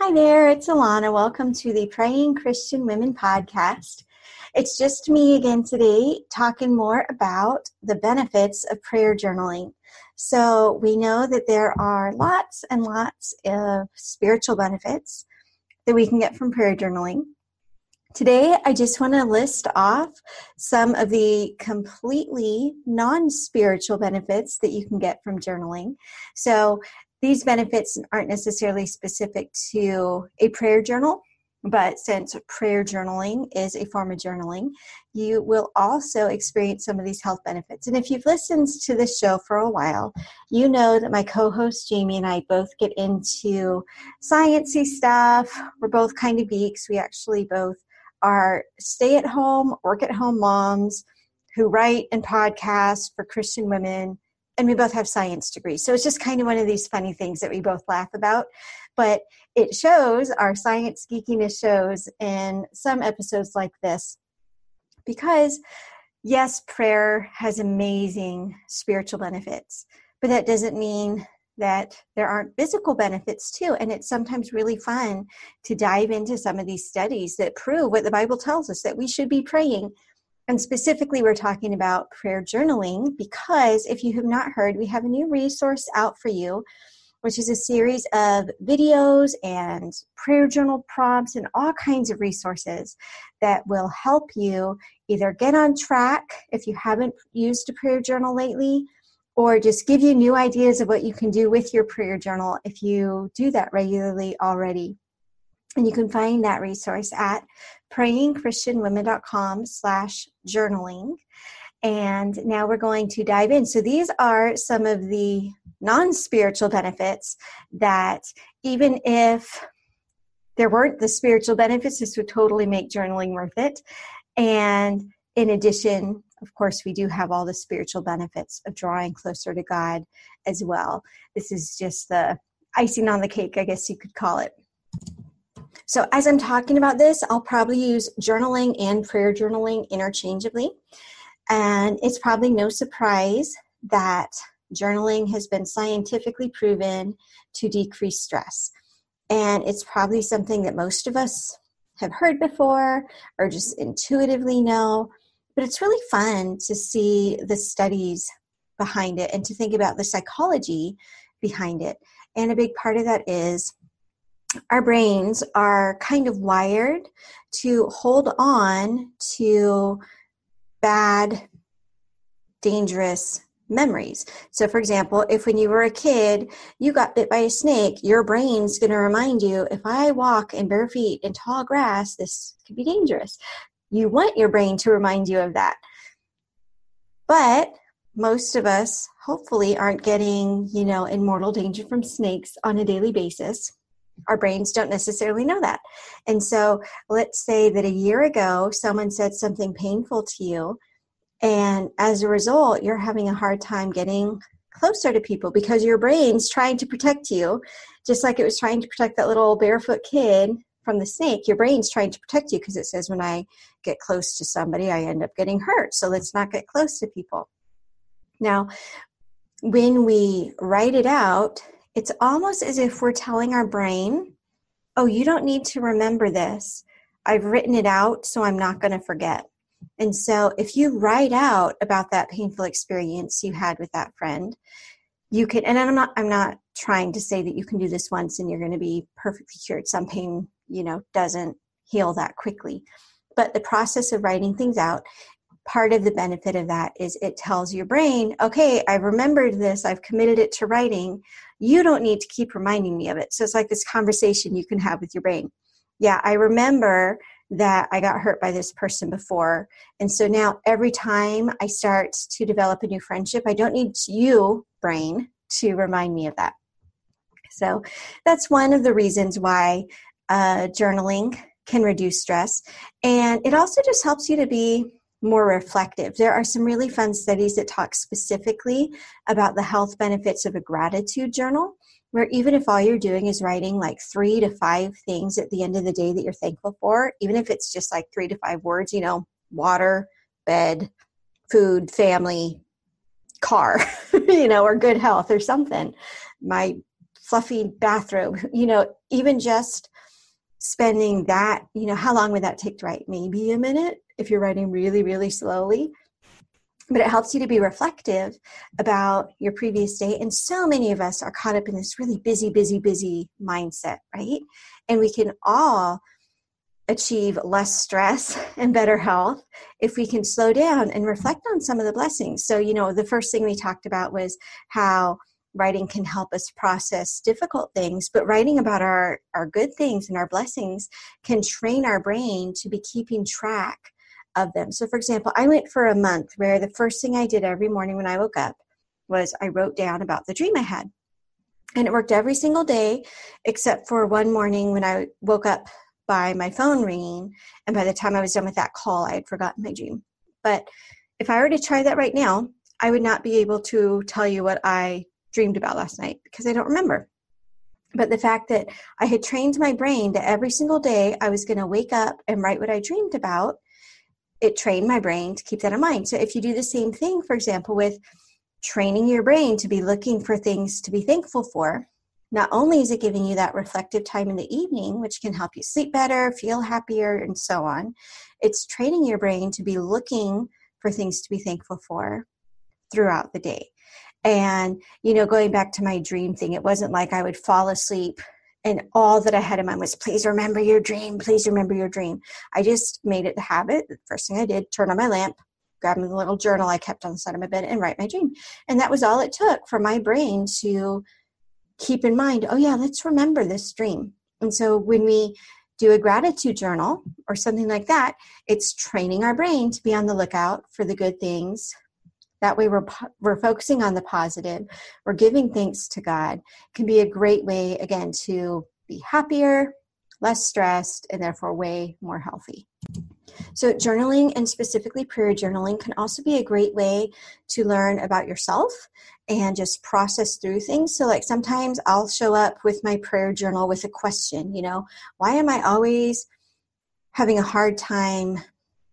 Hi there, it's Alana. Welcome to the Praying Christian Women podcast. It's just me again today talking more about the benefits of prayer journaling. So, we know that there are lots and lots of spiritual benefits that we can get from prayer journaling. Today, I just want to list off some of the completely non spiritual benefits that you can get from journaling. So, these benefits aren't necessarily specific to a prayer journal, but since prayer journaling is a form of journaling, you will also experience some of these health benefits. And if you've listened to this show for a while, you know that my co host Jamie and I both get into sciencey stuff. We're both kind of geeks. We actually both are stay at home, work at home moms who write and podcast for Christian women and we both have science degrees. So it's just kind of one of these funny things that we both laugh about. But it shows, our science geekiness shows in some episodes like this. Because, yes, prayer has amazing spiritual benefits, but that doesn't mean that there aren't physical benefits too. And it's sometimes really fun to dive into some of these studies that prove what the Bible tells us that we should be praying and specifically, we're talking about prayer journaling because if you have not heard, we have a new resource out for you, which is a series of videos and prayer journal prompts and all kinds of resources that will help you either get on track if you haven't used a prayer journal lately or just give you new ideas of what you can do with your prayer journal if you do that regularly already. And you can find that resource at prayingchristianwomen.com slash journaling. And now we're going to dive in. So these are some of the non-spiritual benefits that even if there weren't the spiritual benefits, this would totally make journaling worth it. And in addition, of course, we do have all the spiritual benefits of drawing closer to God as well. This is just the icing on the cake, I guess you could call it. So, as I'm talking about this, I'll probably use journaling and prayer journaling interchangeably. And it's probably no surprise that journaling has been scientifically proven to decrease stress. And it's probably something that most of us have heard before or just intuitively know. But it's really fun to see the studies behind it and to think about the psychology behind it. And a big part of that is our brains are kind of wired to hold on to bad, dangerous memories. So, for example, if when you were a kid you got bit by a snake, your brain's going to remind you if I walk in bare feet in tall grass, this could be dangerous. You want your brain to remind you of that. But most of us hopefully aren't getting, you know, in mortal danger from snakes on a daily basis our brains don't necessarily know that. And so let's say that a year ago someone said something painful to you, and as a result, you're having a hard time getting closer to people because your brain's trying to protect you, just like it was trying to protect that little barefoot kid from the snake. Your brain's trying to protect you because it says, when I get close to somebody, I end up getting hurt. So let's not get close to people. Now, when we write it out, it's almost as if we're telling our brain, oh, you don't need to remember this. I've written it out, so I'm not going to forget. And so if you write out about that painful experience you had with that friend, you can and I'm not I'm not trying to say that you can do this once and you're going to be perfectly cured. Some pain, you know, doesn't heal that quickly. But the process of writing things out part of the benefit of that is it tells your brain, okay, I've remembered this, I've committed it to writing. You don't need to keep reminding me of it. So it's like this conversation you can have with your brain. Yeah, I remember that I got hurt by this person before. And so now every time I start to develop a new friendship, I don't need you, brain, to remind me of that. So that's one of the reasons why uh, journaling can reduce stress. And it also just helps you to be more reflective. There are some really fun studies that talk specifically about the health benefits of a gratitude journal, where even if all you're doing is writing like three to five things at the end of the day that you're thankful for, even if it's just like three to five words, you know, water, bed, food, family, car, you know, or good health or something. My fluffy bathrobe, you know, even just spending that, you know, how long would that take to write? Maybe a minute if you're writing really, really slowly. But it helps you to be reflective about your previous day. And so many of us are caught up in this really busy, busy, busy mindset, right? And we can all achieve less stress and better health if we can slow down and reflect on some of the blessings. So, you know, the first thing we talked about was how writing can help us process difficult things but writing about our our good things and our blessings can train our brain to be keeping track of them so for example i went for a month where the first thing i did every morning when i woke up was i wrote down about the dream i had and it worked every single day except for one morning when i woke up by my phone ringing. And by the time I was done with that call, I had forgotten my dream. But if I were to try that right now, I would not be able to tell you what I dreamed about last night because I don't remember. But the fact that I had trained my brain that every single day I was going to wake up and write what I dreamed about, it trained my brain to keep that in mind. So if you do the same thing, for example, with training your brain to be looking for things to be thankful for, not only is it giving you that reflective time in the evening, which can help you sleep better, feel happier, and so on, it's training your brain to be looking for things to be thankful for throughout the day. And, you know, going back to my dream thing, it wasn't like I would fall asleep and all that I had in mind was, please remember your dream, please remember your dream. I just made it the habit. The first thing I did, turn on my lamp, grab my little journal I kept on the side of my bed, and write my dream. And that was all it took for my brain to keep in mind, oh, yeah, let's remember this dream. And so when we do a gratitude journal or something like that, it's training our brain to be on the lookout for the good things. That way, we're, we're focusing on the positive. We're giving thanks to God. Can be a great way, again, to be happier, less stressed, and therefore way more healthy. So, journaling and specifically prayer journaling can also be a great way to learn about yourself and just process through things. So, like sometimes I'll show up with my prayer journal with a question, you know, why am I always having a hard time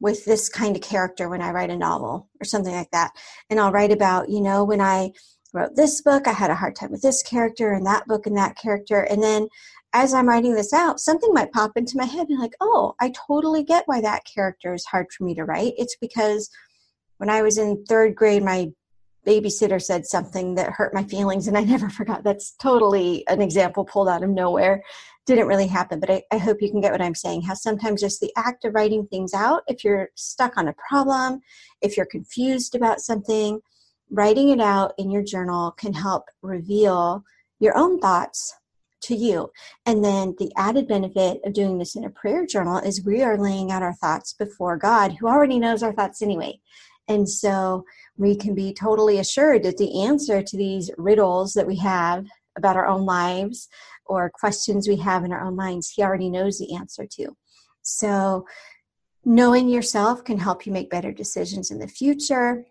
with this kind of character when I write a novel or something like that? And I'll write about, you know, when I wrote this book, I had a hard time with this character and that book and that character. And then as I'm writing this out, something might pop into my head and like, oh, I totally get why that character is hard for me to write. It's because when I was in third grade, my babysitter said something that hurt my feelings and I never forgot. That's totally an example pulled out of nowhere. Didn't really happen, but I, I hope you can get what I'm saying. How sometimes just the act of writing things out, if you're stuck on a problem, if you're confused about something, writing it out in your journal can help reveal your own thoughts to you. And then the added benefit of doing this in a prayer journal is we are laying out our thoughts before God, who already knows our thoughts anyway. And so we can be totally assured that the answer to these riddles that we have about our own lives or questions we have in our own minds, He already knows the answer to. So, knowing yourself can help you make better decisions in the future.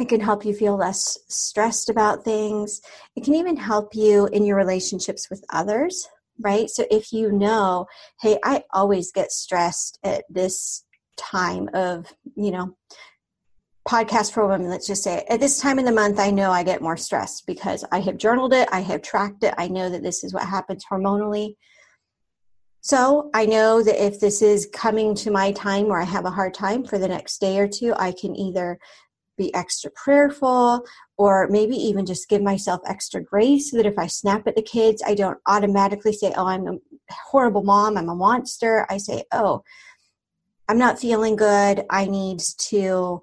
It can help you feel less stressed about things. It can even help you in your relationships with others, right? So if you know, hey, I always get stressed at this time of, you know, podcast for women, let's just say at this time in the month, I know I get more stressed because I have journaled it, I have tracked it, I know that this is what happens hormonally. So I know that if this is coming to my time where I have a hard time for the next day or two, I can either be extra prayerful or maybe even just give myself extra grace so that if I snap at the kids, I don't automatically say, Oh, I'm a horrible mom, I'm a monster. I say, Oh, I'm not feeling good. I need to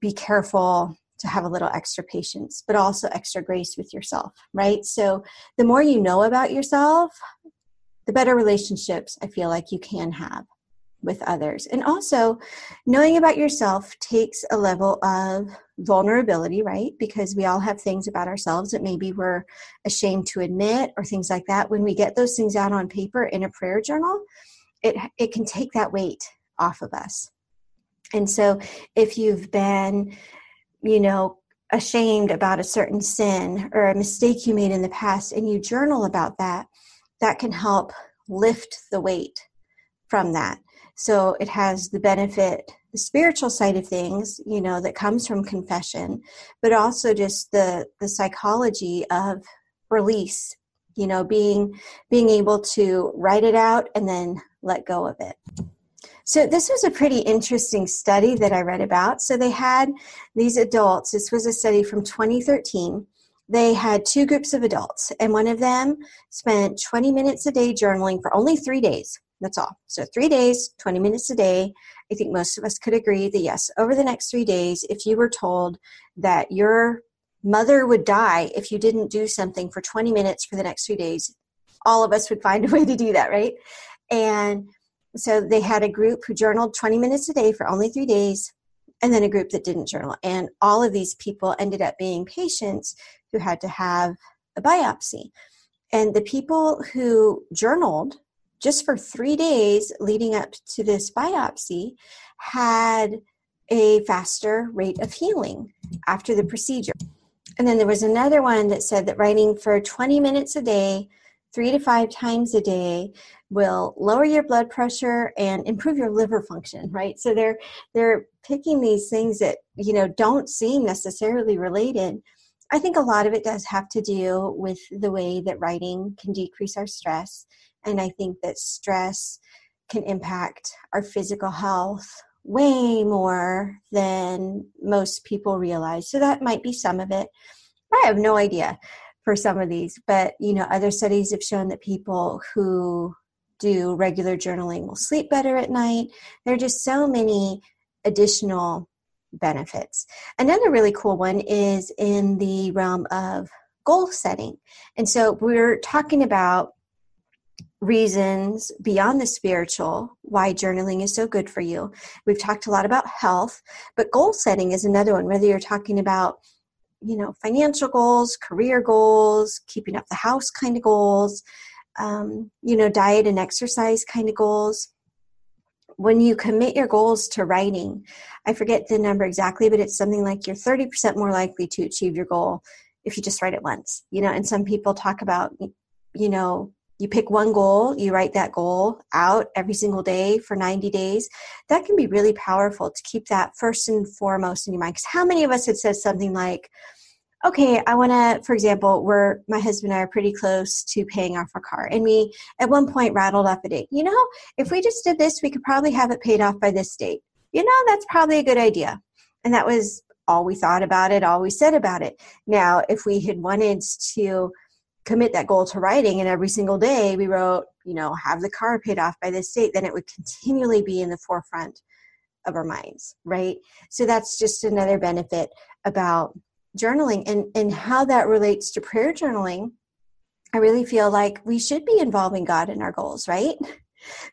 be careful to have a little extra patience, but also extra grace with yourself, right? So the more you know about yourself, the better relationships I feel like you can have with others. And also, knowing about yourself takes a level of vulnerability, right? Because we all have things about ourselves that maybe we're ashamed to admit or things like that. When we get those things out on paper in a prayer journal, it it can take that weight off of us. And so if you've been, you know, ashamed about a certain sin or a mistake you made in the past and you journal about that, that can help lift the weight from that. So it has the benefit, the spiritual side of things, you know, that comes from confession, but also just the the psychology of release you know being being able to write it out and then let go of it so this was a pretty interesting study that i read about. So they had these adults this was a study from 2013 they had two groups of adults and one of them spent 20 minutes a day journaling for only three days. That's all. So three days 20 minutes a day. I think most of us could agree that yes over the next three days if you were told that your mother would die if you didn't do something for 20 minutes for the next three days all of us would find a way to do that right? And so they had a group who journaled 20 minutes a day for only three days and then a group that didn't journal. And all of these people ended up being patients who had to have a biopsy. And the people who journaled just for three days leading up to this biopsy had a faster rate of healing after the procedure. And then there was another one that said that writing for 20 minutes a day, three to five times a day, will lower your blood pressure and improve your liver function right so they're they're picking these things that you know don't seem necessarily related i think a lot of it does have to do with the way that writing can decrease our stress and i think that stress can impact our physical health way more than most people realize. So that might be some of it. I have no idea for some of these, but you know, other studies have shown that people who do regular journaling will sleep better at night. There are just so many additional benefits. Another really cool one is in the realm of goal setting. And so we're talking about reasons beyond the spiritual why journaling is so good for you. We've talked a lot about health, but goal setting is another one, whether you're talking about you know financial goals career goals keeping up the house kind of goals um, you know diet and exercise kind of goals. When you commit your goals to writing i forget the number exactly but it's something like you're 30% more likely to achieve your goal if you just write it once you know and some people talk about you know you pick one goal, you write that goal out every single day for 90 days. That can be really powerful to keep that first and foremost in your mind. Because how many of us had said something like, okay, I want to, for example, we're, my husband and I are pretty close to paying off our car. And we, at one point, rattled off a date. You know, if we just did this, we could probably have it paid off by this date. You know, that's probably a good idea. And that was all we thought about it, all we said about it. Now, if we had wanted to, commit that goal to writing and every single day we wrote you know have the car paid off by this date then it would continually be in the forefront of our minds right? So that's just another benefit about journaling and and how that relates to prayer journaling i really feel like we should be involving god in our goals right?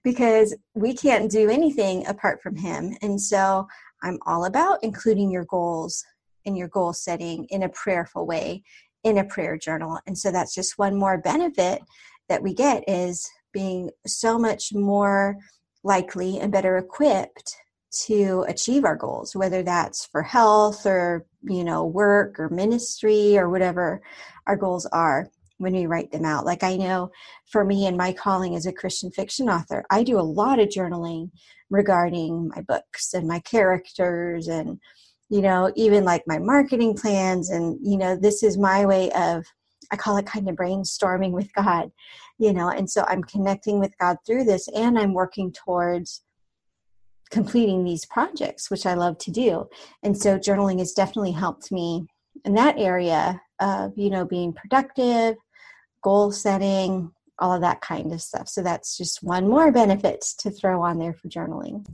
Because we can't do anything apart from him and so i'm all about including your goals in your goal setting in a prayerful way in a prayer journal. And so that's just one more benefit that we get is being so much more likely and better equipped to achieve our goals whether that's for health or you know work or ministry or whatever our goals are when we write them out like i know for me and my calling as a christian fiction author i do a lot of journaling regarding my books and my characters and you know, even like my marketing plans. And, you know, this is my way of, I call it kind of brainstorming with God, you know, and so I'm connecting with God through this and I'm working towards completing these projects, which I love to do. And so journaling has definitely helped me in that area of, you know, being productive, goal setting, all of that kind of stuff. So that's just one more benefit to throw on there for journaling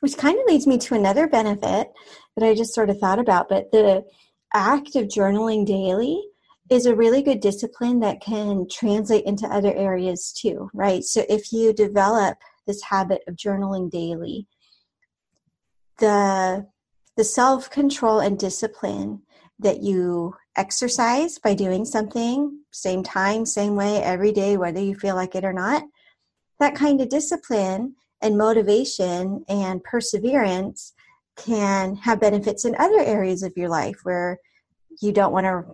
which kind of leads me to another benefit that I just sort of thought about. But the act of journaling daily is a really good discipline that can translate into other areas too, right? So if you develop this habit of journaling daily, the the self-control and discipline that you exercise by doing something same time, same way every day whether you feel like it or not, that kind of discipline and motivation and perseverance can have benefits in other areas of your life where you don't want to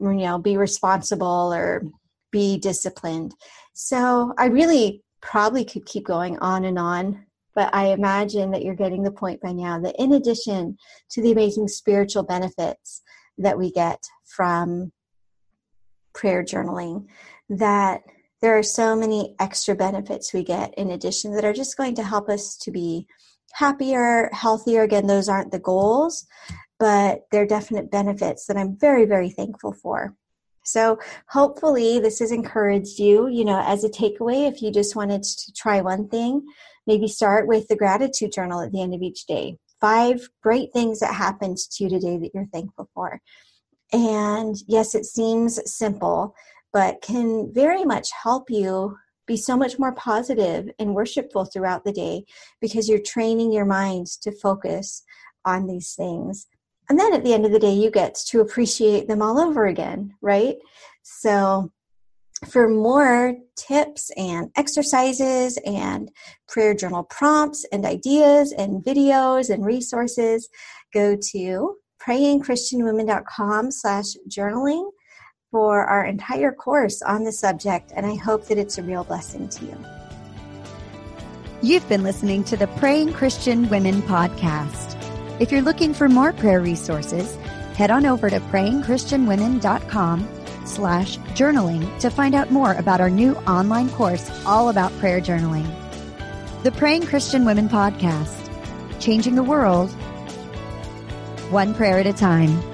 you know be responsible or be disciplined. So i really probably could keep going on and on but i imagine that you're getting the point by now that in addition to the amazing spiritual benefits that we get from prayer journaling that there are so many extra benefits we get in addition that are just going to help us to be happier, healthier. Again, those aren't the goals, but they're definite benefits that I'm very, very thankful for. So hopefully this has encouraged you, you know, as a takeaway, if you just wanted to try one thing, maybe start with the gratitude journal at the end of each day. Five great things that happened to you today that you're thankful for. And yes, it seems simple, but can very much help you be so much more positive and worshipful throughout the day because you're training your mind to focus on these things. And then at the end of the day, you get to appreciate them all over again, right? So, for more tips and exercises and prayer journal prompts and ideas and videos and resources, go to prayingchristianwomen.com slash journaling for our entire course on the subject, and I hope that it's a real blessing to you. You've been listening to the Praying Christian Women podcast. If you're looking for more prayer resources, head on over to prayingchristianwomen.com slash journaling to find out more about our new online course all about prayer journaling. The Praying Christian Women podcast, changing the world one prayer at a time.